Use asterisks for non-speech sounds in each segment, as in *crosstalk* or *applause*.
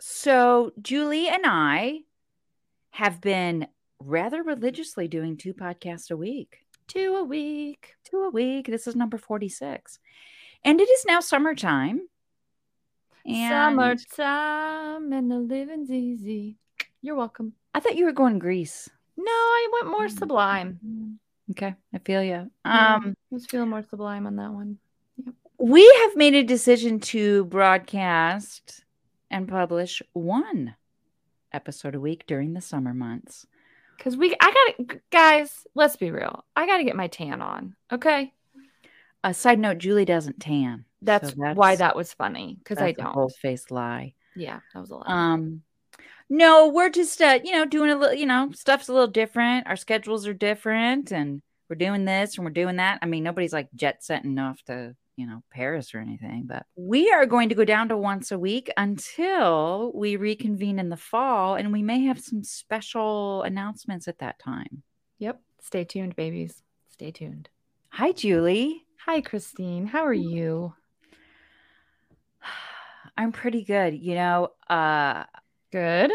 So Julie and I have been rather religiously doing two podcasts a week. Two a week. Two a week. This is number 46. And it is now summertime. And Summertime and the living's easy. You're welcome. I thought you were going to Greece. No, I went more sublime. Okay, I feel you. Um, I was feeling more sublime on that one. we have made a decision to broadcast and publish one episode a week during the summer months. Cause we, I gotta, guys. Let's be real. I gotta get my tan on. Okay, A side note: Julie doesn't tan. that's, So why that was funny. Cause I that's a don't. bold-faced lie. Yeah, that was a lie. Um, no, we're just uh, you know, doing a little, you know, stuff's a little different. Our schedules are different, and we're doing this and we're doing that. I mean, nobody's like jet setting off to, you know, Paris or anything, but we are going to go down to once a week until we reconvene in the fall, and we may have some special announcements at that time. yep. Stay tuned, babies. Stay tuned. Hi, Julie. Hi, Christine. How are you? *sighs* I'm pretty good, you know. Uh, Good.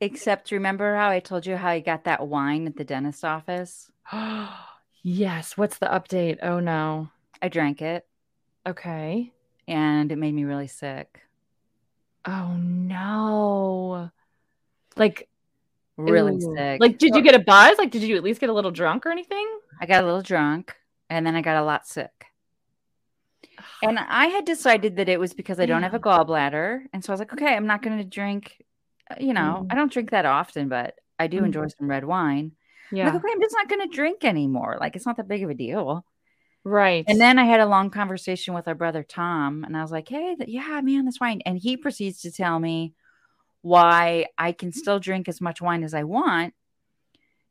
except remember how I told you how I got that wine at the dentist office? *gasps* yes. What's the update? Oh no. I drank it. Okay. and it made me really sick. Oh no. Like Really ooh. sick. Like, did you get a buzz? Like, did you at least get a little drunk or anything? I got a little drunk and then I got a lot sick. And I had decided that it was because I don't have a gallbladder. And so I was like, okay, I'm not going to drink, uh, you know, Mhm. I don't drink that often, but I do Mhm. enjoy some red wine. I'm Yeah. Like, okay, I'm just not going to drink anymore. Like, it's not that big of a deal. Right. And then I had a long conversation with our brother Tom, and I was like, "Hey, th- yeah, man, that's wine." And he proceeds to tell me why I can still drink as much wine as I want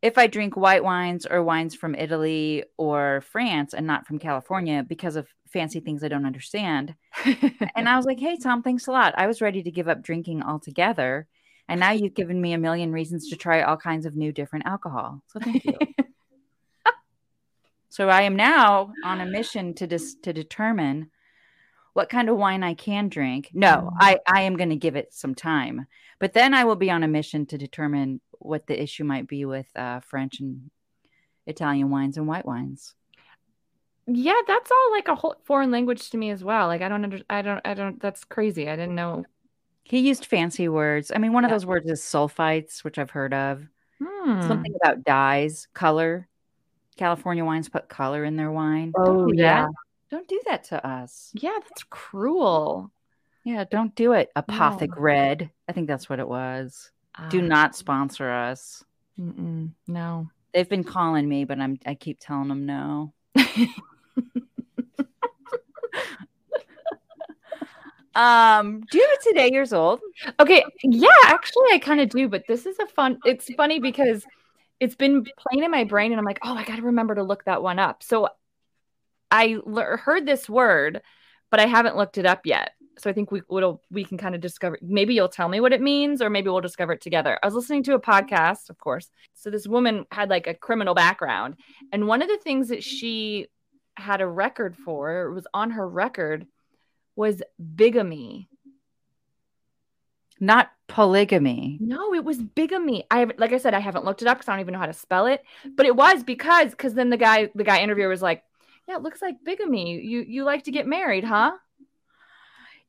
if I drink white wines or wines from Italy or France and not from California because of fancy things I don't understand. And I *laughs* was like, "Hey, Tom, thanks a lot. I was ready to give up drinking altogether." And now you've given me a million reasons to try all kinds of new different alcohol. So thank you. So I am now on a mission to dis- to determine what kind of wine I can drink. No, Mm. I I am going to give it some time, but then I will be on a mission to determine what the issue might be with uh, French and Italian wines and white wines. yeah, that's all like a whole foreign language to me as well. Like, I don't under, I don't, I don't. That's crazy. I didn't know. He used fancy words. I mean, one of Yeah. those words is sulfites, which I've heard of. Hmm. Something about dyes, color. California wines put color in their wine. Oh, don't do yeah. that. Don't do that to us. Yeah, that's cruel. Yeah, don't do it. Apothic Red. I think that's what it was. Do Ah, not sponsor us. no. They've been calling me, but I'm I keep telling them no. *laughs* Um, do you have a today years old? Okay, yeah, actually, I kind of do, but this is a fun. It's funny because it's been playing in my brain, and I'm like, oh, I got to remember to look that one up. So I heard this word, but I haven't looked it up yet. So I think we will we can kind of discover. Maybe you'll tell me what it means, or maybe we'll discover it together. I was listening to a podcast, of course. So this woman had like a criminal background, and one of the things that she had a record for, or was on her record, was bigamy. Not polygamy. No, it was bigamy. I have, like I said, I haven't looked it up because I don't even know how to spell it. But it was because because then the guy the guy interviewer was like, "Yeah, it looks like bigamy. You you like to get married, huh?"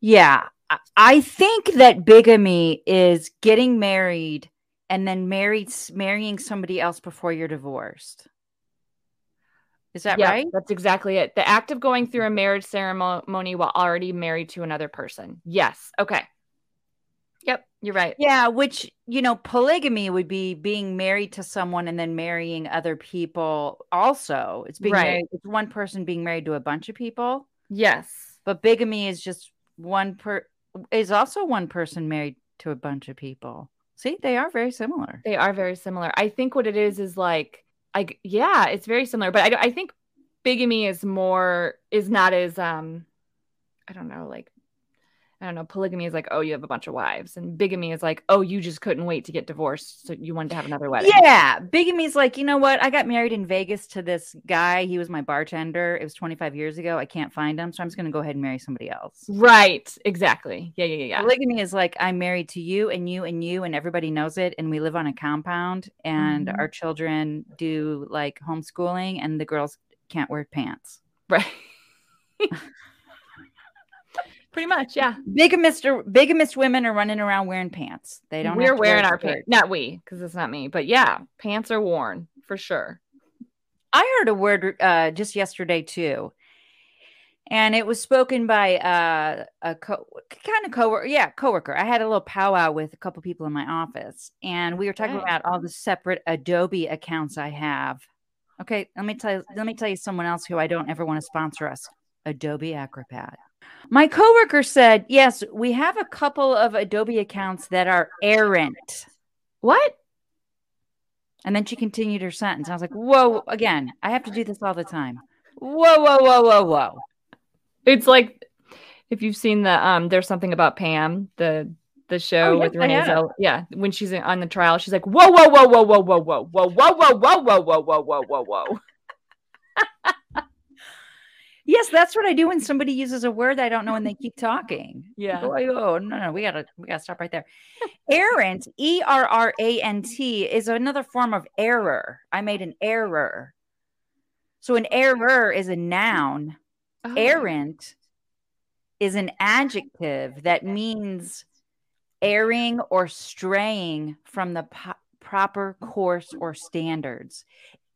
Yeah. I- think that bigamy is getting married and then married marrying somebody else before you're divorced. Is that yeah, right? That's exactly it. The act of going through a marriage ceremony while already married to another person. Yes. Okay. Yep, you're right. Yeah, which, you know, polygamy would be being married to someone and then marrying other people also. It's being Right. married, it's one person being married to a bunch of people. Yes. But bigamy is just one per is also one person married to a bunch of people. See, they are very similar. They are very similar. I think what it is is like, I yeah, it's very similar. But I, I think bigamy is more is not as um, I don't know, like I don't know, polygamy is like, oh, you have a bunch of wives, and bigamy is like, oh, you just couldn't wait to get divorced, so you wanted to have another wedding. Yeah, bigamy is like, you know what? I got married in Vegas to this guy. He was my bartender. It was 25 years ago. I can't find him, so I'm just going to go ahead and marry somebody else. Right. Exactly. Yeah. Yeah. Yeah. yeah. Polygamy is like I'm married to you and you and you, and everybody knows it, and we live on a compound, and Mhm. our children do like homeschooling, and the girls can't wear pants. Right. *laughs* Pretty much. Yeah. Bigamist, bigamist women are running around wearing pants. They don't. We're wearing our pants. Not we, because it's not me, but yeah, pants are worn for sure. I heard a word uh, just yesterday too, and it was spoken by uh, a co- kind of coworker. Yeah, coworker. I had a little powwow with a couple people in my office, and we were talking Okay. about all the separate Adobe accounts I have. Okay, let me tell you. Let me tell you someone else who I don't ever want to sponsor us. Adobe Acrobat. My coworker said, "Yes, we have a couple of Adobe accounts that are errant." What? And then she continued her sentence. I was like, whoa, again, I have to do this all the time. Whoa, whoa, whoa, whoa, whoa. It's like if you've seen the um, there's something about Pam, the the show yes, with Renee. Zell. Yeah, when she's in- on the trial, she's like, whoa, whoa, whoa, whoa, whoa, whoa, whoa, whoa, whoa, whoa, whoa, whoa, whoa, whoa, whoa, whoa, whoa. Yes, that's what I do when somebody uses a word I don't know and they keep talking. Yeah. Oh, oh, no, no, we gotta we gotta stop right there. Errant, E R R A N T, is another form of error. I made an error. So an error is a noun. Oh. Errant is an adjective that means erring or straying from the po- proper course or standards.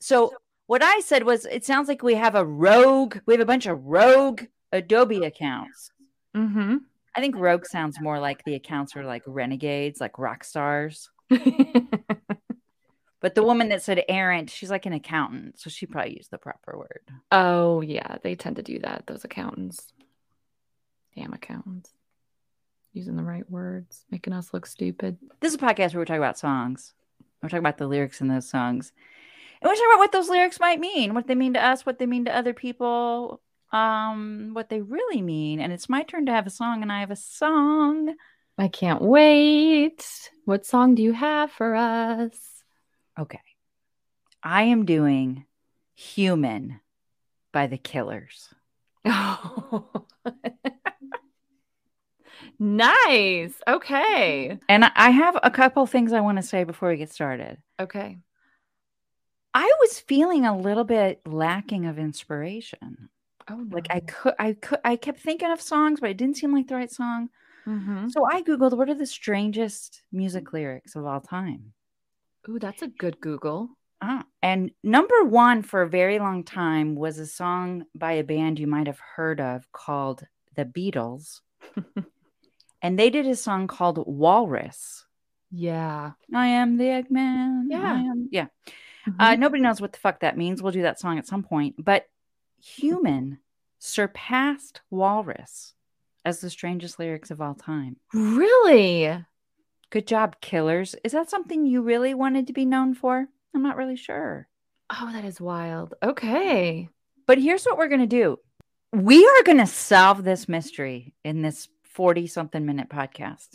So what I said was it sounds like we have a rogue, we have a bunch of rogue Adobe accounts. Mm-hmm. I think rogue sounds more like the accounts are like renegades, like rock stars. *laughs* But the woman that said errant, she's like an accountant, so she probably used the proper word. oh yeah, they tend to do that. Those accountants, damn accountants, using the right words, making us look stupid. This is a podcast where we talk about songs. We're talking about the lyrics in those songs. And we talk about what those lyrics might mean, what they mean to us, what they mean to other people, um, what they really mean. And it's my turn to have a song, and I have a song. I can't wait. What song do you have for us? Okay. I am doing Human by the Killers. Oh. *laughs* nice. Okay. And I- I have a couple things I want to say before we get started. Okay. I was feeling a little bit lacking of inspiration. Oh, no. Like I could I could I kept thinking of songs, but it didn't seem like the right song. Mhm. So I Googled what are the strangest music lyrics of all time. Ooh, that's a good Google. Ah, and number one for a very long time was a song by a band you might have heard of called The Beatles. *laughs* and they did a song called Walrus. Yeah. I am the Eggman. Yeah. Am- yeah. Mm-hmm. Uh, nobody knows what the fuck that means. We'll do that song at some point. But Human surpassed Walrus as the strangest lyrics of all time. really? Good job, Killers. Is that something you really wanted to be known for? I'm not really sure. Oh, that is wild. Okay. But here's what we're going to do we are going to solve this mystery in this 40 something minute podcast.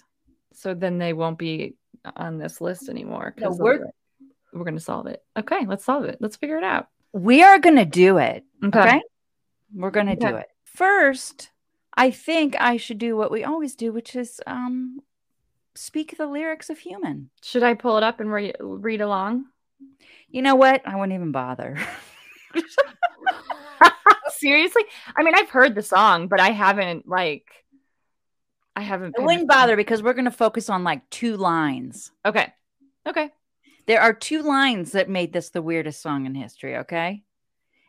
So then they won't be on this list anymore. No, we're- we're going to solve it. Okay, let's solve it. Let's figure it out. We are going to do it. Okay. Okay. We're going to do it. First, I think I should do what we always do, which is um, speak the lyrics of Human. Should I pull it up and re- read along? You know what? I wouldn't even bother. *laughs* Seriously? I mean, I've heard the song, but I haven't like I haven't I wouldn't bother because we're going to focus on like two lines. Okay. Okay. There are two lines that made this the weirdest song in history, okay?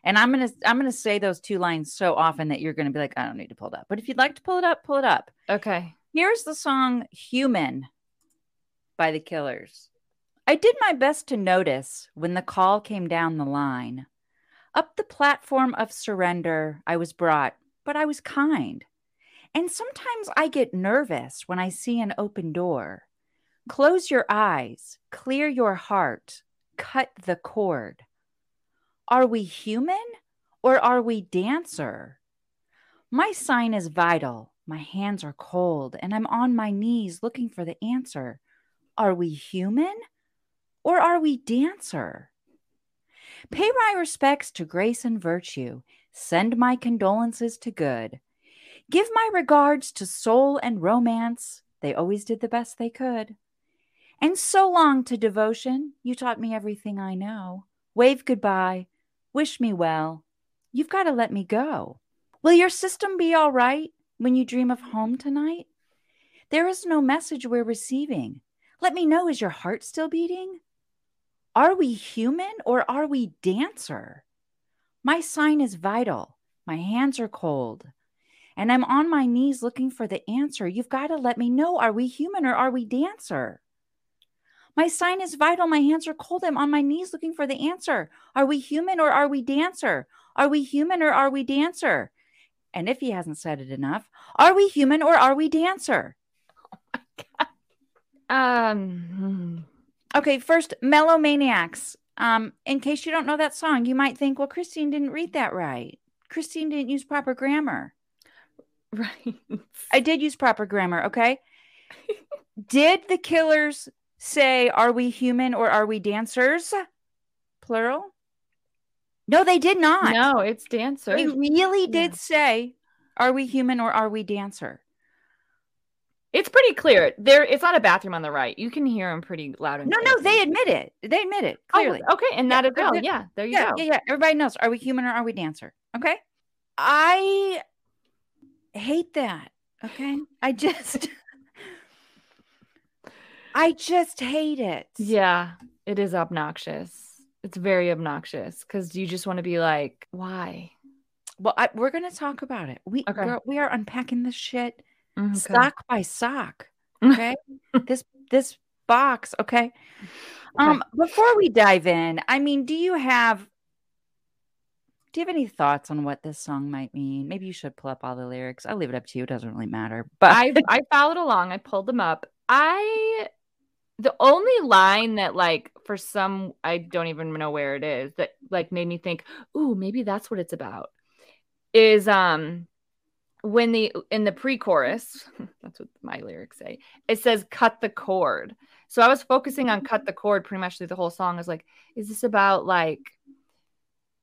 And I'm to I'm to say those two lines so often that you're to be like I don't need to pull it up. But if you'd like to pull it up, pull it up. Okay. Here's the song Human by the Killers. I did my best to notice when the call came down the line. Up the platform of surrender, I was brought, but I was kind. And sometimes I get nervous when I see an open door. Close your eyes, clear your heart, cut the cord. Are we human or are we dancer? My sign is vital, My hands are cold, and I'm on my knees looking for the answer. Are we human or are we dancer? Pay my respects to grace and virtue. Send my condolences to good. Give my regards to soul and romance. They always did the best they could. And so long to devotion. You taught me everything I know. Wave goodbye. Wish me well. You've got to let me go. Will your system be all right when you dream of home tonight? There is no message we're receiving. Let me know, is your heart still beating? Are we human or are we dancer? My sign is vital. My hands are cold. And I'm on my knees looking for the answer. You've got to let me know are we human or are we dancer? My sign is vital. My hands are cold. I'm on my knees looking for the answer. Are we human or are we dancer? Are we human or are we dancer? And if he hasn't said it enough, are we human or are we dancer? *laughs* Um. hmm. Okay, first, Melomaniacs. Um, in case you don't know that song, you might think, well, Christine didn't read that right. Christine didn't use proper grammar. *laughs* Right. I did use proper grammar, okay? *laughs* did the killers say, are we human or are we dancers? Plural? No, they did not. No, it's dancer. They really Yeah. did say, are we human or are we dancer? It's pretty clear. There, it's not a bathroom on the right. You can hear them pretty loud and No, clear. no, they admit it. They admit it Oh, clearly. okay, and Yeah, that as well. yeah, Yeah, there you yeah, go. yeah, yeah. Everybody knows. Are we human or are we dancer? Okay. I hate that. Okay. I just, *laughs* I just hate it. Yeah, it is obnoxious. It's very obnoxious because you just want to be like, why? Well, I, we're gonna talk about it. We Okay. girl, we are unpacking this shit Okay. sock by sock. *laughs* Okay. this this box. Okay. Um. Before we dive in, I mean, do you have do you have any thoughts on what this song might mean? Maybe you should pull up all the lyrics. I'll leave it up to you. It doesn't really matter. But I I followed along. I pulled them up. I the only line that like for some I don't even know where it is that like made me think, "Ooh, maybe that's what it's about." Is um when the in the pre-chorus, *laughs* that's what my lyrics say. It says cut the cord. So I was focusing on cut the cord pretty much through the whole song. I was like, is this about like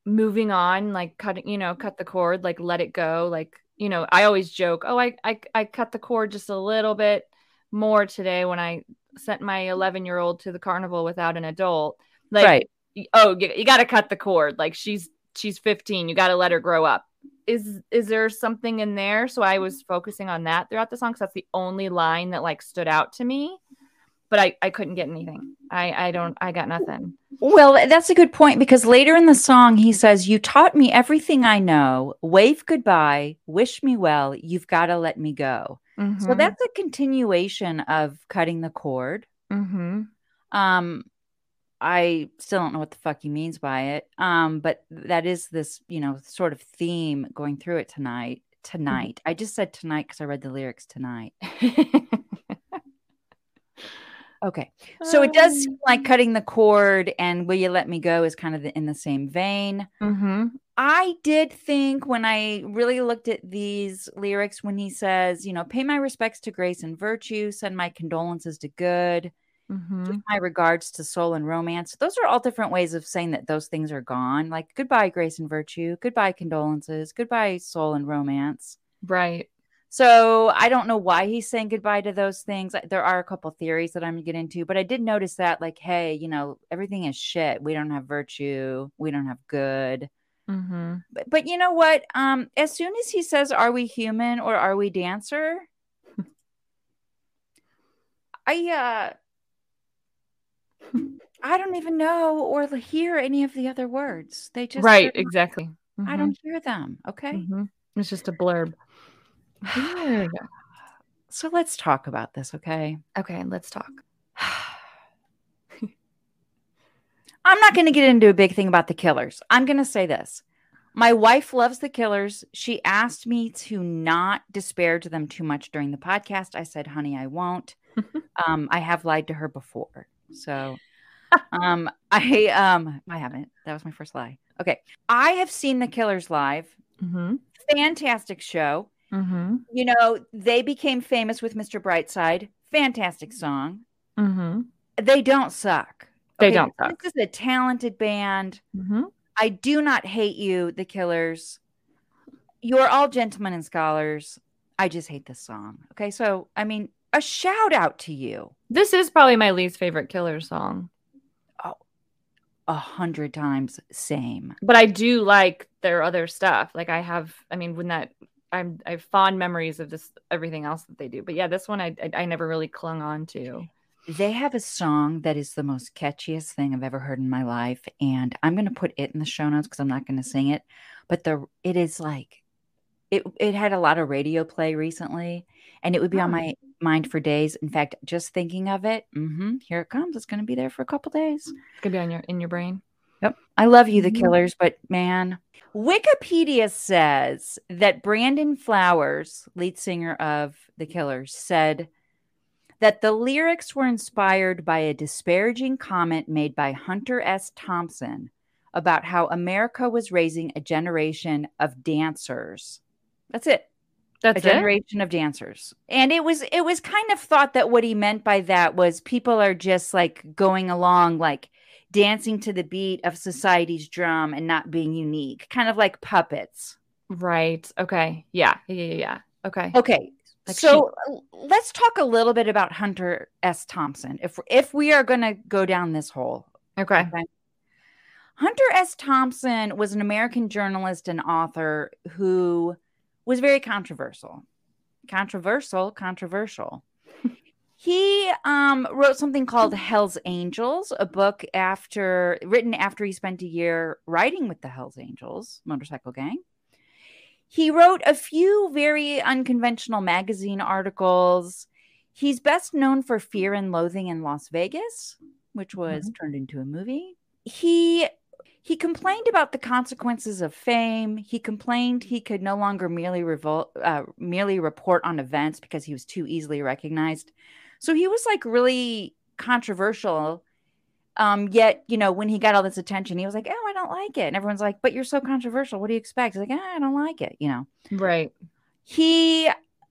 moving on, like cutting, you know, cut the cord, like let it go, like you know, I always joke, oh, I I, I cut the cord just a little bit more today when I sent my 11 year old to the carnival without an adult. Like, right. oh, you, you got to cut the cord. Like she's she's 15. You got to let her grow up. Is is there something in there? So I was focusing on that throughout the song because that's the only line that like stood out to me. But I I couldn't get anything. I I don't I got nothing. Well, that's a good point because later in the song he says, "You taught me everything I know. Wave goodbye. Wish me well. You've got to let me go." So Mhm. that's a continuation of cutting the cord. Mhm. Um, I still don't know what the fuck he means by it. Um, but that is this, you know, sort of theme going through it tonight. Tonight, I just said tonight because I read the lyrics tonight. *laughs* Okay, so it does seem like cutting the cord and "Will you let me go" is kind of the, in the same vein. Mhm. I did think when I really looked at these lyrics, when he says, you know, pay my respects to grace and virtue, send my condolences to good, Mhm. give my regards to soul and romance. Those are all different ways of saying that those things are gone. Like goodbye, grace and virtue, goodbye, condolences, goodbye, soul and romance. Right. So I don't know why he's saying goodbye to those things. There are a couple theories that I'm gonna get into, but I did notice that, like, hey, you know, everything is shit. We don't have virtue. We don't have good. Mhm. But, but you know what? Um, as soon as he says, "Are we human or are we dancer?" I uh, I don't even know or hear any of the other words. They just Right, exactly. I Mhm. don't hear them. Okay, Mhm. It's just a blurb. *sighs* So let's talk about this. Okay. Okay, let's talk. I'm not going to get into a big thing about the killers. I'm going to say this. My wife loves the killers. She asked me to not disparage them too much during the podcast. I said, honey, I won't. *laughs* um, I have lied to her before. So *laughs* um, I um, I haven't. That was my first lie. Okay. I have seen the killers live. Mhm. Fantastic show. Mm-hmm. You know, they became famous with Mr. Brightside. Fantastic song. Mm-hmm. They don't suck. They don't suck. This is a talented band. Mm-hmm. I do not hate you, the Killers. You're all gentlemen and scholars. I just hate this song. Okay, so I mean, a shout out to you. This is probably my least favorite Killer song, Oh, A hundred times same. but I do like their other stuff. Like I have, I mean, when that I'm, I have fond memories of this everything else that they do. But yeah, this one I, I, I never really clung on to. They have a song that is the most catchiest thing I've ever heard in my life, and I'm going to put it in the show notes because I'm not going to sing it. But the it is like it it had a lot of radio play recently, and it would be on Oh. my mind for days. In fact, just thinking of it, hmm here it comes. It's going to be there for a couple days. It's gonna be on your in your brain. Yep. I love you, the Mhm. killers, but man, Wikipedia says that Brandon Flowers, lead singer of the Killers, said that the lyrics were inspired by a disparaging comment made by Hunter S. Thompson about how America was raising a generation of dancers. That's it That's a it. generation of dancers and it was it was kind of thought that what he meant by that was people are just like going along like dancing to the beat of society's drum and not being unique kind of like puppets Right. Okay. Yeah. Yeah. Yeah. yeah. Okay. okay Like so uh, let's talk a little bit about hunter s thompson if if we are going to go down this hole Okay. Okay. Hunter S. Thompson was an American journalist and author who was very controversial. Controversial, controversial. *laughs* he um, wrote something called Hell's Angels, a book after written after he spent a year writing with the Hell's Angels motorcycle gang. He wrote a few very unconventional magazine articles. He's best known for Fear and Loathing in Las Vegas, which was turned into a movie. He he complained about the consequences of fame. He complained he could no longer merely revol- uh, merely report on events because he was too easily recognized. So he was like really controversial. Um, yet, you know, when he got all this attention, he was like, "Oh, I don't like it," and everyone's like, "But you're so controversial. What do you expect?" He's like, ah, "I don't like it," you know Right. he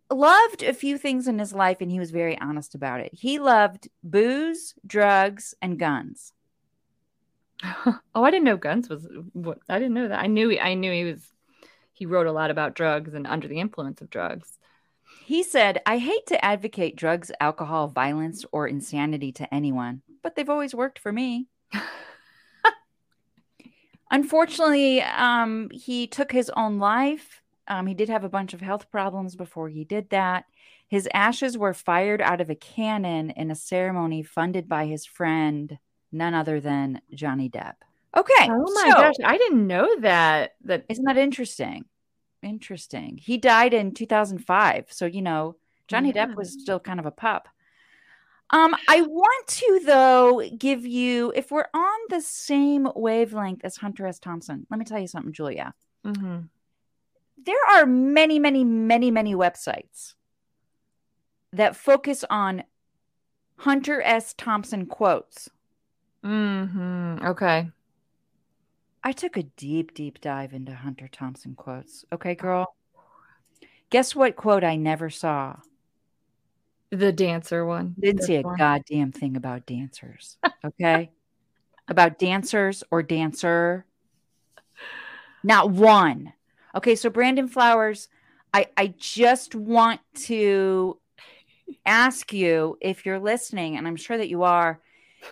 loved a few things in his life and he was very honest about it. He loved booze, drugs, and guns. *laughs* oh, I didn't know guns was what I didn't know that. I knew he, I knew he was he wrote a lot about drugs and under the influence of drugs. He said, I hate to advocate drugs, alcohol, violence, or insanity to anyone, but they've always worked for me. Unfortunately, um, he took his own life. Um, he did have a bunch of health problems before he did that. His ashes were fired out of a cannon in a ceremony funded by his friend, none other than Johnny Depp. Okay. Oh my so- gosh, I didn't know that. That Isn't that interesting? Interesting. He died in 2005. So, you know, Johnny Yeah. Depp was still kind of a pup. Um, I want to though give you if we're on the same wavelength as Hunter S. Thompson. Let me tell you something, Julia. Mhm. There are many, many, many, many websites that focus on Hunter S. Thompson quotes. Mhm. Okay. I took a deep, deep dive into Hunter Thompson quotes. Okay, girl. Guess what quote I never saw? The dancer one. Didn't This see a one. goddamn thing about dancers. Okay. about dancers or dancer. Not one. Okay. So, Brandon Flowers, I, I just want to ask you if you're listening, and I'm sure that you are,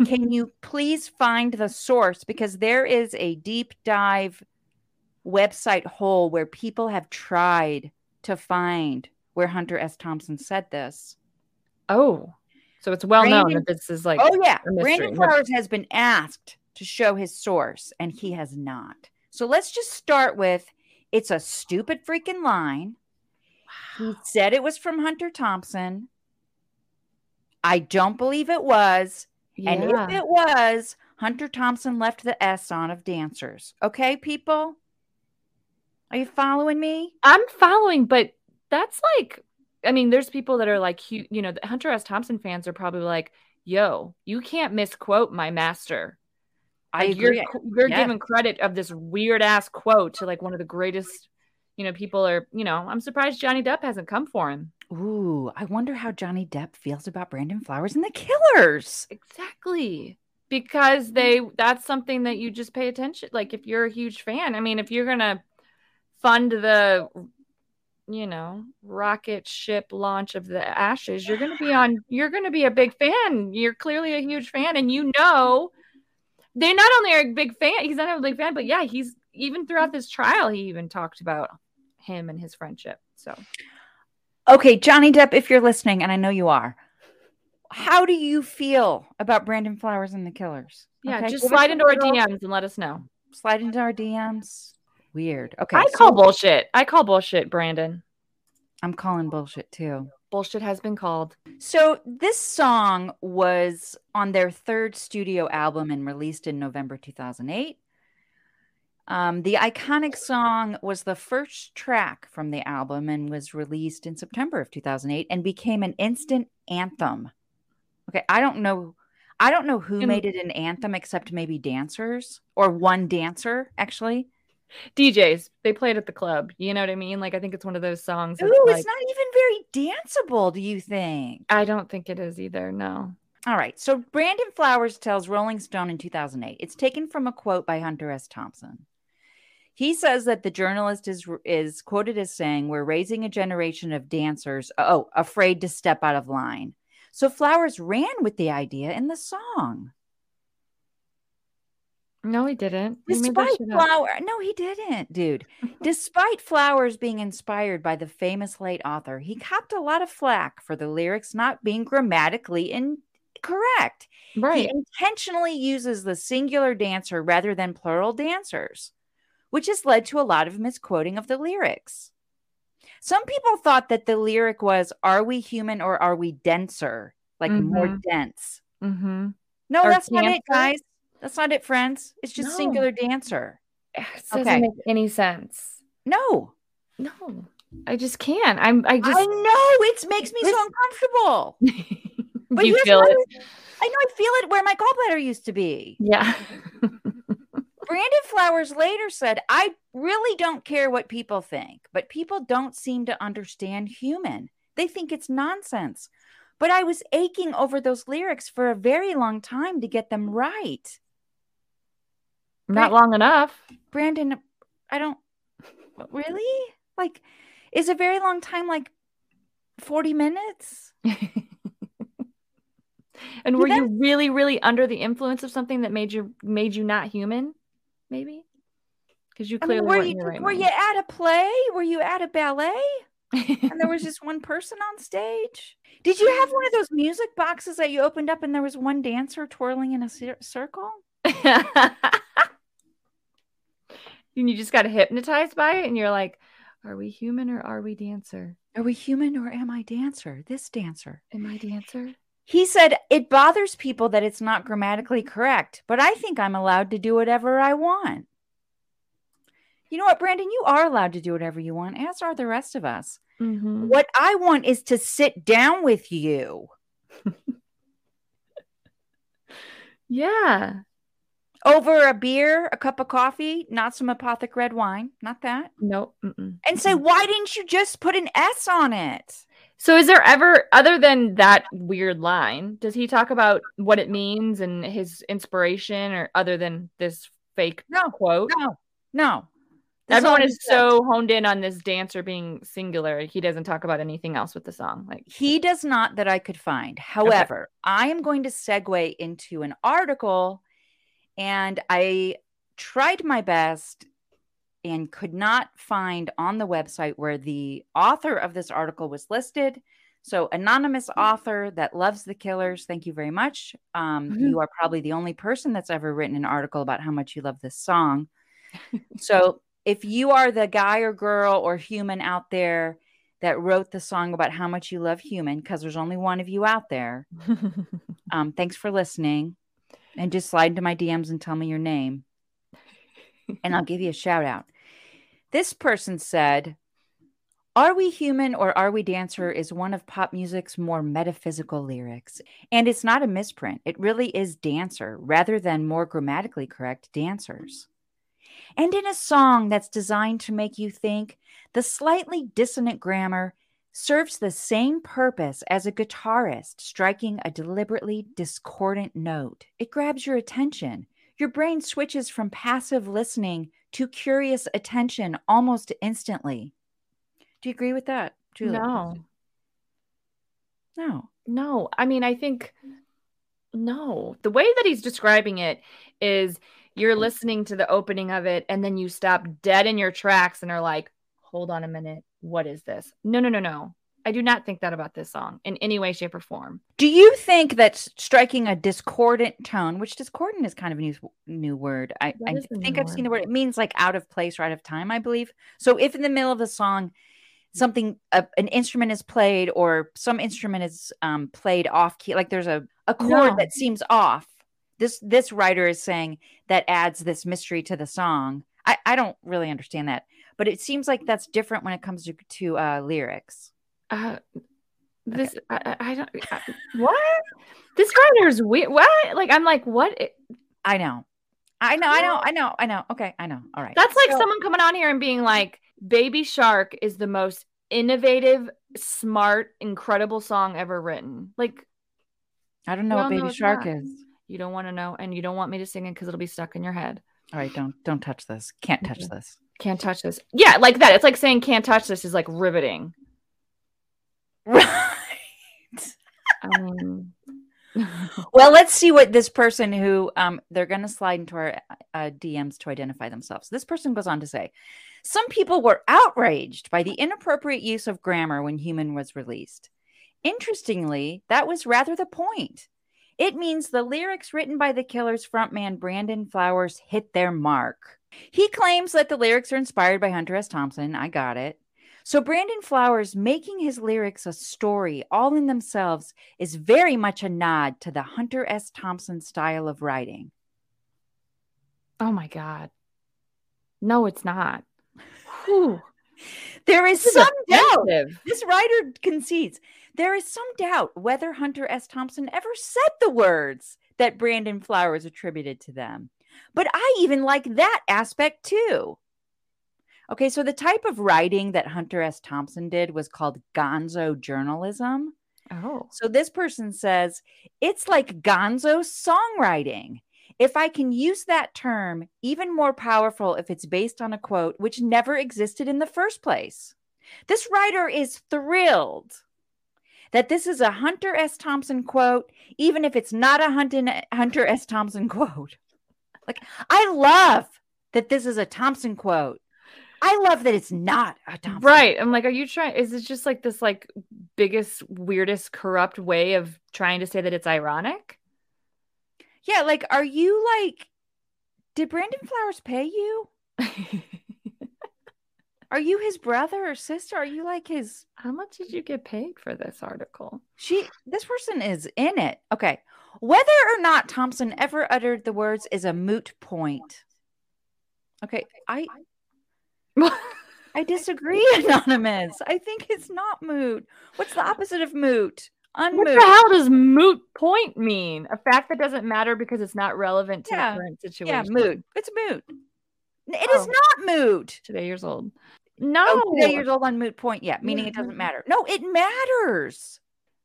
can *laughs* you please find the source? Because there is a deep dive website hole where people have tried to find where Hunter S. Thompson said this. Oh. So it's well known that this is like oh yeah. Brandon Flowers has been asked to show his source, and he has not. So let's just start with it's a stupid freaking line. He said it was from Hunter Thompson. I don't believe it was. And if it was, Hunter Thompson left the S on of dancers. Okay, people? Are you following me? I'm following, but that's like, I mean, there's people that are like, you know, the Hunter S. Thompson fans are probably like, yo, you can't misquote my master. I Like, agree. You're, you're Yes. giving credit of this weird ass quote to like one of the greatest, you know, people are, you know, I'm surprised Johnny Depp hasn't come for him. Ooh, I wonder how Johnny Depp feels about Brandon Flowers and the Killers. Exactly. Because they that's something that you just pay attention like if you're a huge fan. I mean, if you're going to fund the you know, rocket ship launch of the ashes, you're going to be on you're going to be a big fan. You're clearly a huge fan and you know they not only are a big fan, he's not a big fan, but yeah, he's even throughout this trial he even talked about him and his friendship. So Okay, Johnny Depp, if you're listening, and I know you are, how do you feel about Brandon Flowers and the Killers? Yeah, Okay, just slide into our DMs and let us know. Slide into our DMs. Weird. Okay, I so call bullshit. I call bullshit, Brandon. I'm calling bullshit too. Bullshit has been called. So this song was on their third studio album and released in November 2008. Um, the iconic song was the first track from the album and was released in September of 2008 and became an instant anthem. Okay, I don't know. I don't know who made it an anthem except maybe dancers or one dancer actually. DJs, they play it at the club. You know what I mean? Like I think it's one of those songs. Ooh, like, it's not even very danceable, do you think? I don't think it is either. No. All right. So Brandon Flowers tells Rolling Stone in 2008. It's taken from a quote by Hunter S. Thompson. He says that the journalist is is quoted as saying, "We're raising a generation of dancers, oh, afraid to step out of line." So Flowers ran with the idea in the song. No, he didn't. Despite. Flower, no, he didn't, dude. Despite Flowers being inspired by the famous late author, he copped a lot of flack for the lyrics not being grammatically incorrect. Right. He intentionally uses the singular dancer rather than plural dancers, which has led to a lot of misquoting of the lyrics. Some people thought that the lyric was, Are we human or are we denser? Like more Mhm. dense. Mm-hmm. No, Or that's not it, guys. That's not it, friends. It's just No. singular dancer. It doesn't Okay. make any sense. No, No, I just can't. I'm. I just. I know it makes me so uncomfortable. *laughs* But you feel it? I know I feel it where my gallbladder used to be. Yeah. *laughs* Brandon Flowers later said, I really don't care what people think, but people don't seem to understand human. They think it's nonsense. But I was aching over those lyrics for a very long time to get them right. Not long enough. Brandon, I don't really like, is a very long time like 40 minutes? *laughs* And were you really, really under the influence of something that made you made you not human? Maybe because you I clearly mean, were you, right were you at a play? Were you at a ballet? *laughs* and there was just one person on stage. Did you have one of those music boxes that you opened up and there was one dancer twirling in a cir- circle? *laughs* and you just got hypnotized by it, and you're like, "Are we human or are we dancer? Are we human or am I dancer? This dancer. Am I dancer?" He said, It bothers people that it's not grammatically correct, but I think I'm allowed to do whatever I want. You know what, Brandon? You are allowed to do whatever you want, as are the rest of us. Mm-hmm. What I want is to sit down with you *laughs* Yeah. Over a beer, a cup of coffee, not some Apothic red wine, not that, Nope. Mm-mm. and say, Why didn't you just put an S on it? So, is there ever, other than that weird line, does he talk about what it means and his inspiration, or other than this fake No, quote? no, no. That's Everyone is said. so honed in on this dancer being singular. He doesn't talk about anything else with the song. Like, He does not that I could find. However, I am going to segue into an article, and I tried my best and could not find on the website where the author of this article was listed. So, anonymous author that loves the killers, thank you very much. Um, Mhm. You are probably the only person that's ever written an article about how much you love this song. *laughs* so, if you are the guy or girl or human out there that wrote the song about how much you love human, because there's only one of you out there, *laughs* um, thanks for listening. And just slide into my DMs and tell me your name, and I'll give you a shout out. This person said, Are We Human or Are We Dancer is one of pop music's more metaphysical lyrics. And it's not a misprint. It really is dancer rather than more grammatically correct dancers. And in a song that's designed to make you think, the slightly dissonant grammar serves the same purpose as a guitarist striking a deliberately discordant note. It grabs your attention. Your brain switches from passive listening to curious attention almost instantly. Do you agree with that, Julie? No. No. No. I mean, I think no. The way that he's describing it is you're listening to the opening of it and then you stop dead in your tracks and are like, hold on a minute. What is this? No, no, no, no. I do not think that about this song in any way, shape, or form. Do you think that striking a discordant tone, which discordant is kind of a new new word, I, I think I've word. seen the word. It means like out of place or out of time, I believe. So if in the middle of the song something uh, an instrument is played or some instrument is um, played off key, like there's a a chord no. that seems off. This this writer is saying that adds this mystery to the song. I, I don't really understand that, but it seems like that's different when it comes to, to uh, lyrics. Uh, this okay. I, I, don't I, what this writer's weird. What like I'm like what? I know, I know, I know, I know, I know. Okay, I know. All right. That's like so, someone coming on here and being like, "Baby Shark is the most innovative, smart, incredible song ever written." Like, I don't know what Baby Shark not. is. You don't want to know, and you don't want me to sing it because it'll be stuck in your head. All right, don't don't touch this. Can't touch mm-hmm. this. Can't touch this. Yeah, like that. It's like saying can't touch this is like riveting. *laughs* Right. um, *laughs* well, let's see what this person who um, they're going to slide into our uh, DMs to identify themselves. This person goes on to say, some people were outraged by the inappropriate use of grammar when Human was released. Interestingly, that was rather the point. It means the lyrics written by the Killers frontman Brandon Flowers hit their mark. He claims that the lyrics are inspired by Hunter S. Thompson. I got it. So, Brandon Flowers making his lyrics a story all in themselves is very much a nod to the Hunter S. Thompson style of writing. Oh my God. No, it's not. Whew. *laughs* There is some doubt. This writer concedes there is some doubt whether Hunter S. Thompson ever said the words that Brandon Flowers attributed to them. But I even like that aspect too. Okay, so the type of writing that Hunter S. Thompson did was called gonzo journalism. Oh. So this person says it's like gonzo songwriting. If I can use that term, even more powerful if it's based on a quote which never existed in the first place. This writer is thrilled that this is a Hunter S. Thompson quote, even if it's not a Hunter S. Thompson quote. *laughs* Like, I love that this is a Thompson quote. I love that it's not a Thompson. Right. I'm like, are you trying? Is it just like this like biggest, weirdest, corrupt way of trying to say that it's ironic? Yeah. Like, are you like, did Brandon Flowers pay you? *laughs* are you his brother or sister? Are you like his? How much did you get paid for this article? She, this person is in it. Okay. Whether or not Thompson ever uttered the words is a moot point. Okay. I, *laughs* I disagree, *laughs* Anonymous. I think it's not moot. What's the opposite of moot? Unmoot. What the hell does moot point mean? A fact that doesn't matter because it's not relevant to yeah. the current situation. Yeah, moot. It's moot. It oh. is not moot. Today years old. No. Oh, today years old on moot point. yet, meaning it mm-hmm. doesn't matter. No, it matters.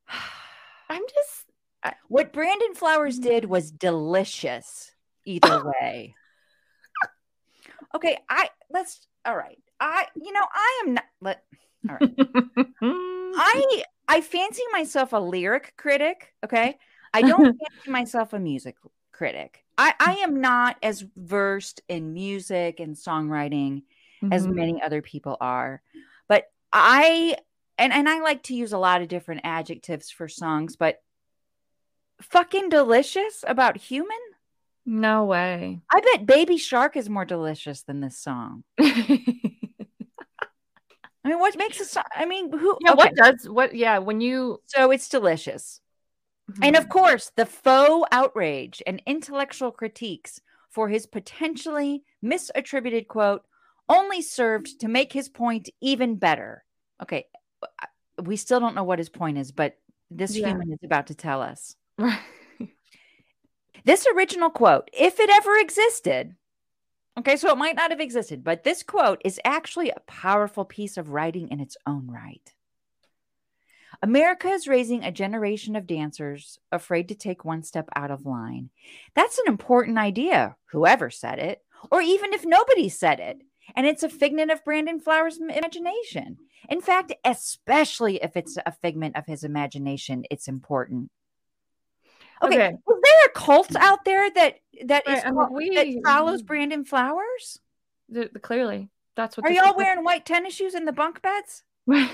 *sighs* I'm just. I, what Brandon Flowers mm-hmm. did was delicious either *laughs* way. okay, I let's all right. I, you know, I am not. Let, all right. *laughs* I I fancy myself a lyric critic. Okay, I don't *laughs* fancy myself a music critic. I I am not as versed in music and songwriting mm-hmm. as many other people are, but I and and I like to use a lot of different adjectives for songs, but fucking delicious about human no way. I bet Baby Shark is more delicious than this song. *laughs* I mean, what makes a song? I mean, who? Yeah, okay. what does what? Yeah, when you so it's delicious, mm-hmm. and of course, the faux outrage and intellectual critiques for his potentially misattributed quote only served to make his point even better. Okay, we still don't know what his point is, but this yeah. human is about to tell us. *laughs* This original quote, if it ever existed, Okay, so it might not have existed, but this quote is actually a powerful piece of writing in its own right. America is raising a generation of dancers afraid to take one step out of line. That's an important idea, whoever said it, or even if nobody said it. And it's a figment of Brandon Flowers' imagination. In fact, especially if it's a figment of his imagination, it's important. Okay, okay. is there a cult out there that that right, is I mean, we, that follows mm-hmm. Brandon Flowers? The, the, clearly, that's what. Are y'all wearing white tennis shoes in the bunk beds? *laughs*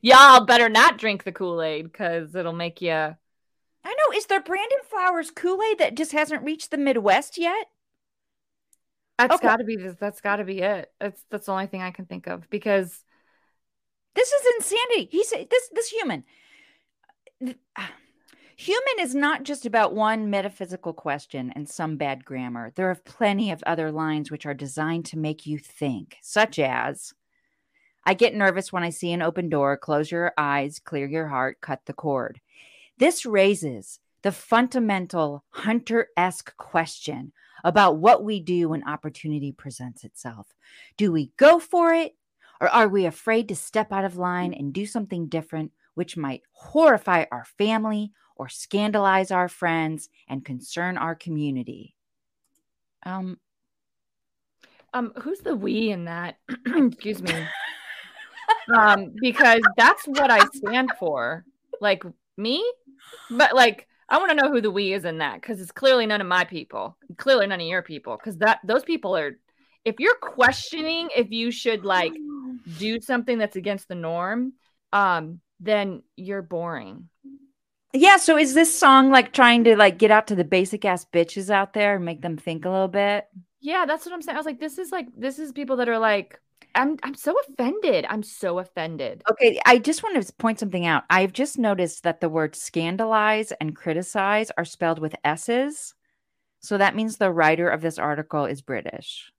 y'all better not drink the Kool Aid because it'll make you. I know. Is there Brandon Flowers Kool Aid that just hasn't reached the Midwest yet? That's okay. got to be this. that's got to be it. That's that's the only thing I can think of because this is insanity. He said this this human. Human is not just about one metaphysical question and some bad grammar. There are plenty of other lines which are designed to make you think, such as I get nervous when I see an open door. Close your eyes, clear your heart, cut the cord. This raises the fundamental hunter esque question about what we do when opportunity presents itself. Do we go for it, or are we afraid to step out of line and do something different, which might horrify our family or scandalize our friends and concern our community? Um, um, who's the we in that? *clears throat* Excuse me. Um, because that's what I stand for. Like me, but like I want to know who the we is in that because it's clearly none of my people, clearly none of your people, because that those people are. If you're questioning if you should like do something that's against the norm, um, then you're boring. Yeah. So is this song like trying to like get out to the basic ass bitches out there and make them think a little bit? Yeah, that's what I'm saying. I was like, this is like this is people that are like I'm I'm so offended. I'm so offended. Okay, I just want to point something out. I've just noticed that the words scandalize and criticize are spelled with S's. So that means the writer of this article is British.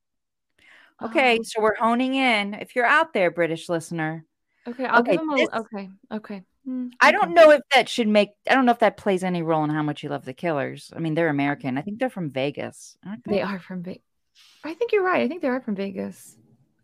Okay, oh. so we're honing in. If you're out there, British listener. Okay, I'll okay, give them a, this, okay, okay. Mm, I don't know if that should make. I don't know if that plays any role in how much you love the Killers. I mean, they're American. I think they're from Vegas. They? they are from Vegas. I think you're right. I think they are from Vegas.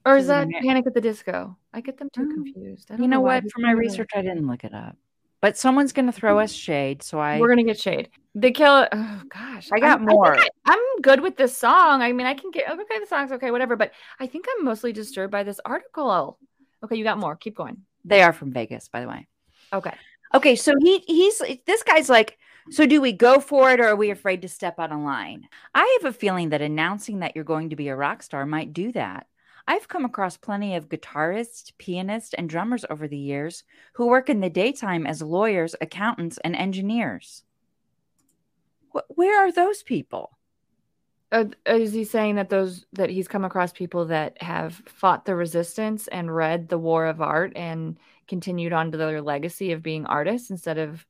Or is that Panic at the Disco? I get them too mm. confused. you know, know what? For my research, I didn't look it up. But someone's going to throw us shade, so I. We're going to get shade. The kill. Oh gosh, I got I, more. I am good with this song. I mean, I can get okay. The song's okay, whatever. But I think I'm mostly disturbed by this article. Okay, you got more. Keep going. They are from Vegas, by the way. Okay. Okay, so he he's this guy's like, so do we go for it or are we afraid to step out of line? I have a feeling that announcing that you're going to be a rock star might do that. I've come across plenty of guitarists, pianists, and drummers over the years who work in the daytime as lawyers, accountants, and engineers. where are those people? Uh, is he saying that those that he's come across people that have fought the resistance and read the War of Art and continued on to their legacy of being artists instead of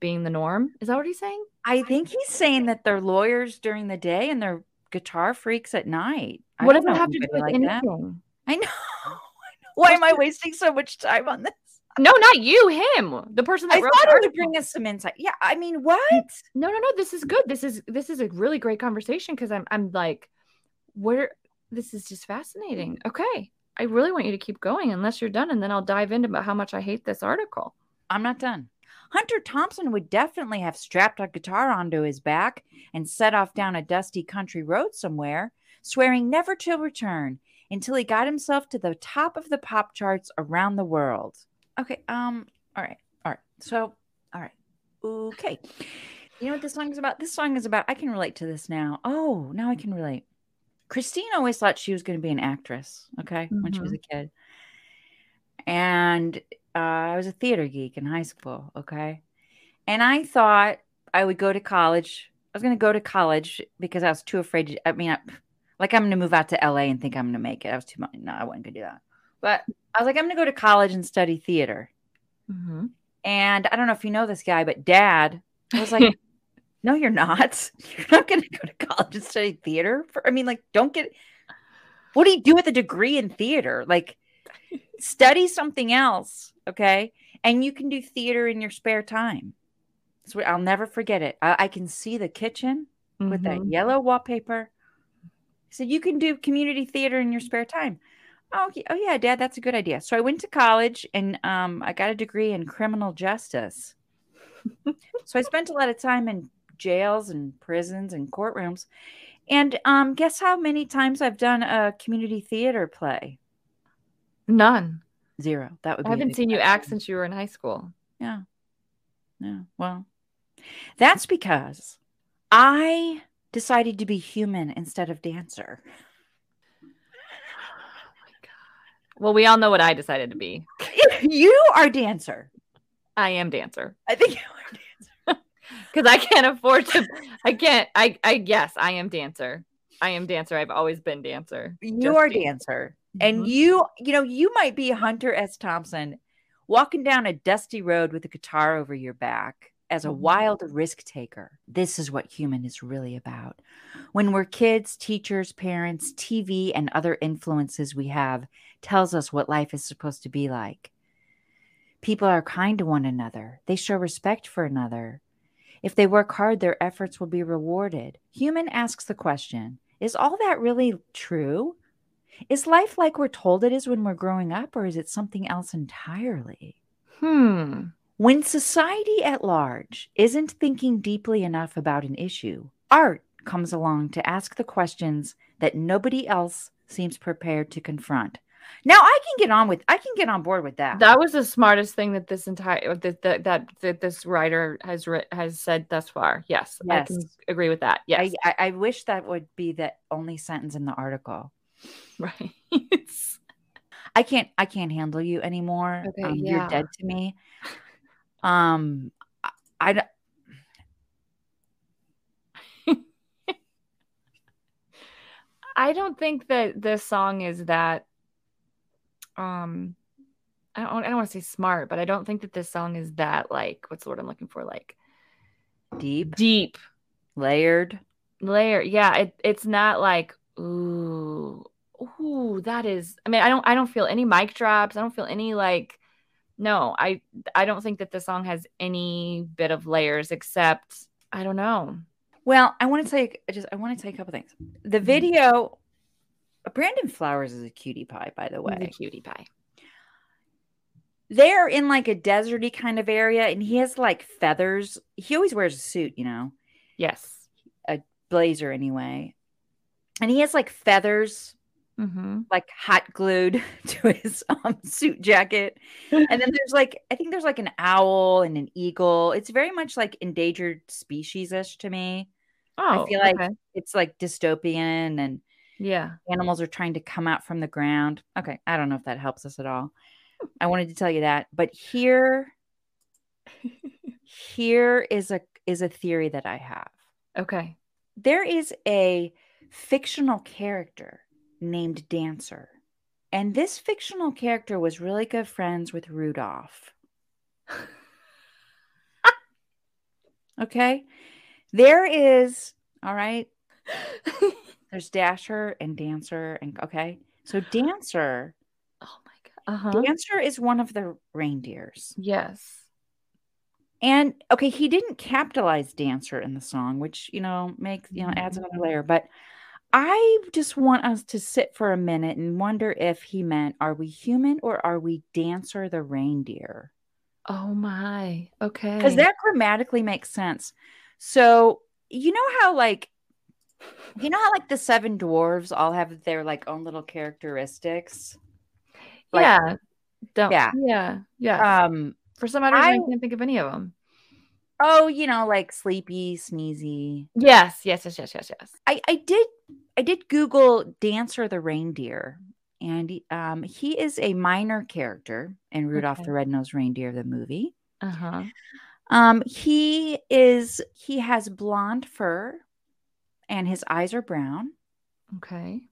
being the norm? Is that what he's saying? I think he's saying that they're lawyers during the day and they're guitar freaks at night. What does it have to do with like anything? That. I know. Oh. *laughs* Why am I wasting so much time on this? No, not you, him. The person that I wrote thought it would bring us some insight. Yeah, I mean, what? No, no, no. This is good. This is this is a really great conversation because I'm I'm like, where this is just fascinating. Okay. I really want you to keep going unless you're done, and then I'll dive into about how much I hate this article. I'm not done. Hunter Thompson would definitely have strapped a guitar onto his back and set off down a dusty country road somewhere, swearing never to return until he got himself to the top of the pop charts around the world. Okay, um, all right, all right. So, all right, okay. You know what this song is about? This song is about, I can relate to this now. Oh, now I can relate. Christine always thought she was going to be an actress, okay, mm-hmm. when she was mm-hmm. a kid. And uh, I was a theater geek in high school. Okay. And I thought I would go to college. I was going to go to college because I was too afraid to, I mean, I, like I'm going to move out to LA and think I'm going to make it. I was too much. No, I wasn't to do that. But I was like, I'm going to go to college and study theater. Mm-hmm. And I don't know if you know this guy, but dad I was like, *laughs* no, you're not. *laughs* You're not going to go to college and study theater. For, I mean, like, don't get, what do you do with a degree in theater? Like, study something else, okay? And you can do theater in your spare time. So I'll never forget it. I, I can see the kitchen mm-hmm. with that mm-hmm. yellow wallpaper said, You can do community theater in your spare time. Oh, okay. oh yeah, Dad, that's a good idea. So I went to college and um, I got a degree in criminal justice. so I spent a lot of time in jails and prisons and courtrooms. And um, guess how many times I've done a community theater play? None. Zero. That would. I haven't seen you act since you were in high school. Yeah. Yeah. Well, that's because I decided to be human instead of dancer. Well, we all know what I decided to be. *laughs* you are dancer. I am dancer. I think you are dancer. *laughs* Because I can't afford to. I can't. I. I. Yes, I am dancer. I am dancer. I've always been dancer. You are dancer, and mm-hmm. you. You know, you might be Hunter S. Thompson, walking down a dusty road with a guitar over your back as a mm-hmm. wild risk taker. This is what human is really about. When we're kids, teachers, parents, TV, and other influences we have tells us what life is supposed to be like. People are kind to one another, they show respect for another. If they work hard, their efforts will be rewarded. Human asks the question Is all that really true? Is life like we're told it is when we're growing up, or is it something else entirely? Hmm. When society at large isn't thinking deeply enough about an issue, art comes along to ask the questions that nobody else seems prepared to confront. Now I can get on with I can get on board with that. That was the smartest thing that this entire that that that, that this writer has has said thus far. Yes, yes, I can agree with that. Yes, I, I, I wish that would be the only sentence in the article. Right. *laughs* I can't I can't handle you anymore. Okay, um, yeah. You're dead to me. Um, I, I *laughs* I don't think that this song is that um I don't I don't want to say smart, but I don't think that this song is that like what's the word I'm looking for? Like deep. Deep. Layered. Layer. Yeah, it, it's not like ooh, ooh, that is I mean, I don't I don't feel any mic drops. I don't feel any like no, I I don't think that the song has any bit of layers except I don't know. Well, I want to take just I want to say a couple things. The mm-hmm. video Brandon Flowers is a cutie pie, by the way. He's a cutie pie. They're in like a deserty kind of area, and he has like feathers. He always wears a suit, you know. Yes, a blazer anyway, and he has like feathers mm-hmm. like hot glued *laughs* to his um, suit jacket. and then there's like, I think there's like an owl and an eagle. It's very much like endangered species ish to me. Oh, I feel like okay. it's like dystopian and yeah, animals are trying to come out from the ground. Okay, I don't know if that helps us at all. I *laughs* wanted to tell you that, but here, here is a is a theory that I have. Okay, there is a fictional character named Dancer. And this fictional character was really good friends with Rudolph. *laughs* okay. There is, all right. *laughs* There's Dasher and Dancer. And okay. So Dancer. *gasps* Oh my God. Uh-huh. Dancer is one of the reindeers. Yes. And okay, he didn't capitalize Dancer in the song, which, you know, makes, you know, adds another layer. But I just want us to sit for a minute and wonder if he meant, are we human or are we Dancer the reindeer? Oh my. Okay. Because that grammatically makes sense. So, you know how, like, you know how, like, the seven dwarves all have their, like, own little characteristics? Like, yeah. Don't, yeah. Yeah. Yeah. Um, For some odd reason, I, I can't think of any of them. Oh, you know, like sleepy, sneezy. Yes, yes, yes, yes, yes, yes. I, I did I did Google Dancer the Reindeer, and um, he is a minor character in Rudolph okay. the Red-Nosed Reindeer, the movie. Uh-huh. Um, he is he has blonde fur and his eyes are brown. Okay.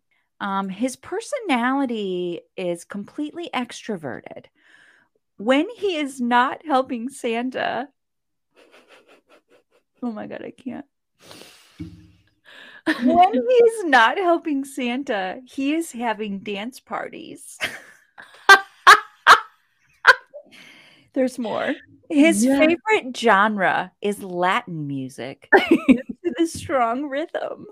Um, his personality is completely extroverted. When he is not helping Santa, oh my god, I can't *laughs* when he's not helping Santa, he is having dance parties. *laughs* There's more. His yeah. favorite genre is Latin music *laughs* to the strong rhythm.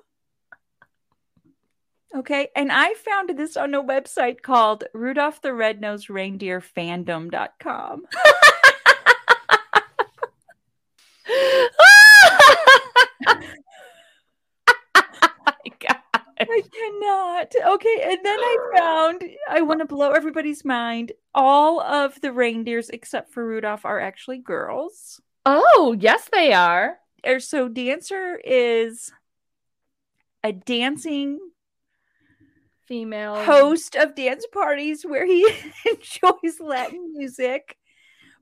Okay. And I found this on a website called Rudolph the Red-Nosed Reindeer Fandom.com. I *laughs* cannot. Okay, and then I *sighs* found I want to blow everybody's mind. All of the reindeers except for Rudolph are actually girls. Oh, yes, they are. Or so Dancer is a dancing Female host of dance parties where he *laughs* enjoys Latin music.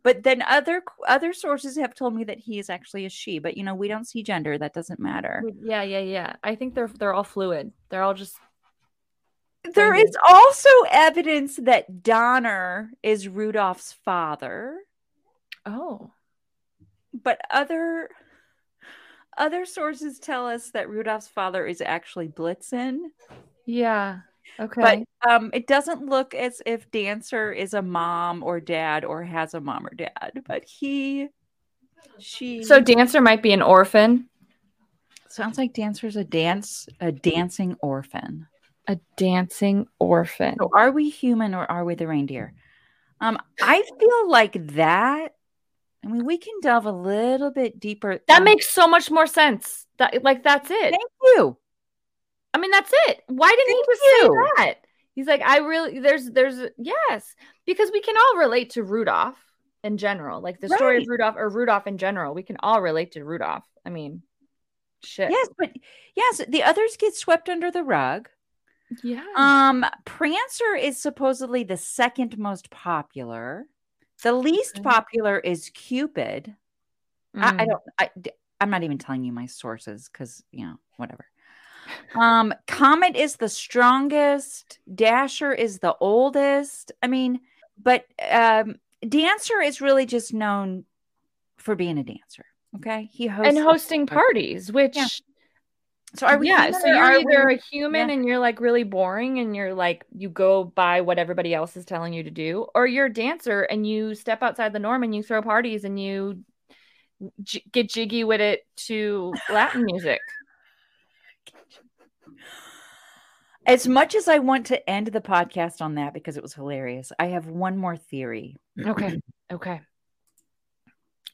But then other other sources have told me that he is actually a she. But you know, we don't see gender. That doesn't matter. Mm, yeah, yeah, yeah. I think they're they're all fluid. They're all just. There is also evidence that Donner is Rudolph's father. Oh. But other other sources tell us that Rudolph's father is actually Blitzen. Yeah. Okay. But um, it doesn't look as if Dancer is a mom or dad or has a mom or dad, but he, she. So Dancer might be an orphan. Sounds like Dancer's a dance, a dancing orphan. A dancing orphan. So are we human or are we the reindeer? Um, I feel like that. I mean, we can delve a little bit deeper. That makes so much more sense. That like that's it. Thank you. I mean, that's it. Why didn't Thank he just you. say that? He's like, I really there's there's yes, because we can all relate to Rudolph in general. Like the right. story of Rudolph or Rudolph in general. We can all relate to Rudolph. I mean, shit. Yes, but yes, the others get swept under the rug. Yeah. Um, Prancer is supposedly the second most popular. The least okay. popular is Cupid. Mm. I, I, mm. don't. I, I'm not even telling you my sources because you know whatever. Um, Comet is the strongest. Dasher is the oldest. I mean, but um, Dancer is really just known for being a dancer. Okay, he hosts and hosting parties, which. Yeah. So are we? Yeah. So you're either we, a human yeah. and you're like really boring and you're like you go by what everybody else is telling you to do, or you're a dancer and you step outside the norm and you throw parties and you j- get jiggy with it to Latin music. As much as I want to end the podcast on that because it was hilarious, I have one more theory. Okay. Okay.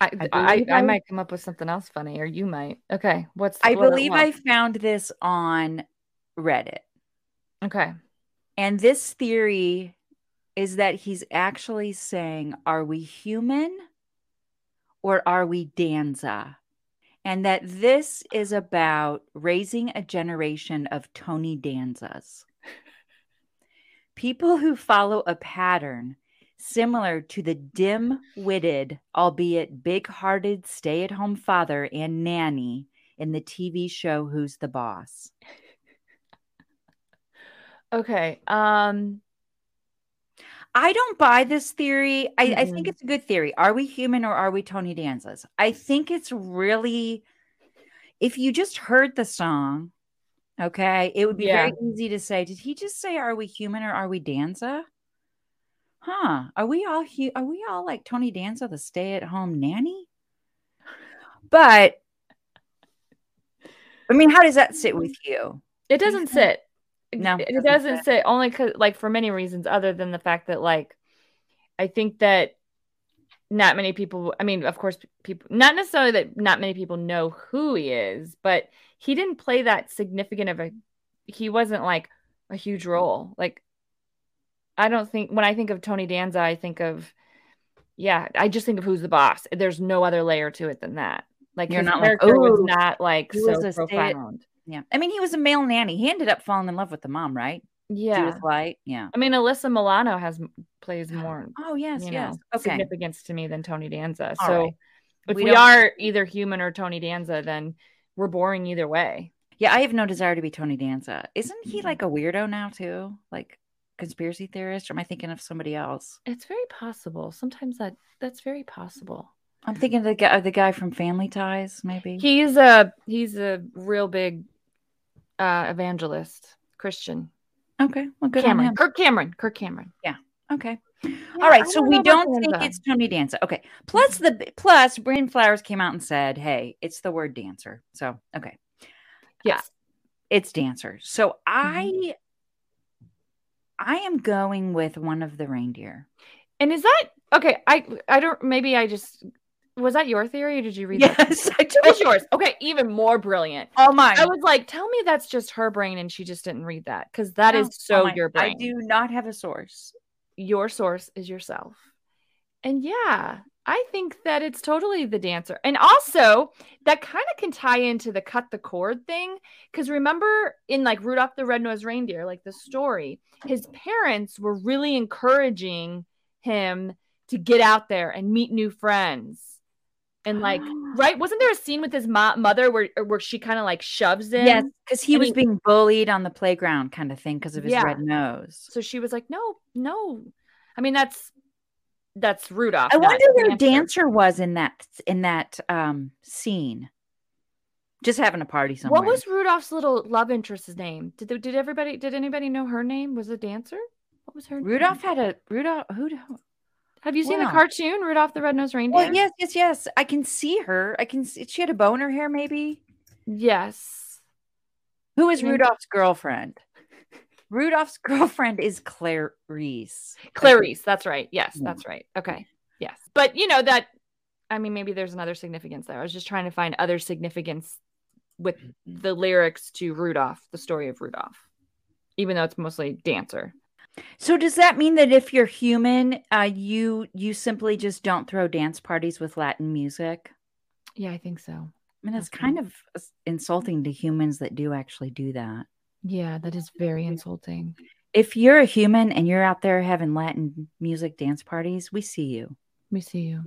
I I, I, I, might come up with something else funny, or you might. Okay. What's I what believe I found this on Reddit. Okay. And this theory is that he's actually saying, Are we human or are we Danza? And that this is about raising a generation of Tony Danzas. People who follow a pattern similar to the dim witted, albeit big hearted stay at home father and nanny in the TV show Who's the Boss. *laughs* Okay. Um, I don't buy this theory. I, mm-hmm. I, think it's a good theory. Are we human or are we Tony Danza's? I think it's really, if you just heard the song, okay, it would be yeah. very easy to say, did he just say, are we human or are we Danza? Huh? Are we all hu- are we all like Tony Danza, the stay-at-home nanny? But I mean, how does that sit with you? It doesn't sit. No, it doesn't, doesn't say only because, like, for many reasons, other than the fact that, like, I think that not many people, I mean, of course, people, not necessarily that not many people know who he is, but he didn't play that significant of a, he wasn't like a huge role. Like, I don't think, when I think of Tony Danza, I think of, yeah, I just think of who's the boss. There's no other layer to it than that. Like, You're not like, was oh, not like so profound. Yeah. I mean, he was a male nanny. He ended up falling in love with the mom, right? Yeah. Judith Light. Yeah. I mean, Alyssa Milano has plays *gasps* more. Oh, yes. Yes. Know, okay. Significance to me than Tony Danza. All so right. if we, we are either human or Tony Danza, then we're boring either way. Yeah. I have no desire to be Tony Danza. Isn't he mm-hmm. like a weirdo now, too? Like, conspiracy theorist or am i thinking of somebody else it's very possible sometimes that that's very possible i'm thinking of the guy the guy from family ties maybe he's a he's a real big uh, evangelist, Christian. Okay. Well, Kirk Cameron. Kirk Cameron. Kirk Cameron. Yeah. Okay. Yeah, All right. So we don't think it's Tony Danza. Okay. Plus the plus Brandon Flowers came out and said, "Hey, it's the word dancer." So okay. Yes. it's dancers. So I Mm-hmm. I am going with one of the reindeer. And is that okay? I I don't. Maybe I just was that your theory, or did you read that? Yes, *laughs* I It was yours. Okay, even more brilliant. oh my I was like, tell me that's just her brain, and she just didn't read that because that oh, is No, so all mine. your brain. I do not have a source. Your source is yourself, and yeah, I think that it's totally the dancer, and also that kind of can tie into the cut the cord thing because remember in like Rudolph the Red-Nosed Reindeer, like the story, his parents were really encouraging him to get out there and meet new friends. And like, *gasps* right? Wasn't there a scene with his mo- mother where where she kind of like shoves him? Yes, because he was he- being bullied on the playground, kind of thing, because of his Yeah. red nose. So she was like, "No, no." I mean, that's that's Rudolph. I wonder where Dancer. Dancer was in that in that um scene. Just having a party somewhere. What was Rudolph's little love interest's name? Did did everybody did anybody know her name? Was a Dancer? What was her name? Rudolph had a Rudolph? Who? Have you seen the cartoon Rudolph the Red-Nosed Reindeer? Well, yes, yes, yes. I can see her. I can see she had a bone in her hair, maybe. Yes. Who is. Rudolph's girlfriend? *laughs* Rudolph's girlfriend is Clarice. Clarice, that's right. Yes, Yeah. that's right. Okay. Yes. But you know that I mean maybe there's another significance there. I was just trying to find other significance with the lyrics to Rudolph, the story of Rudolph. Even though it's mostly dancer. So does that mean that if you're human, uh, you you simply just don't throw dance parties with Latin music? Yeah, I think so. I mean, that's Okay. kind of insulting to humans that do actually do that. Yeah, that is very insulting. If you're a human and you're out there having Latin music dance parties, we see you. We see you.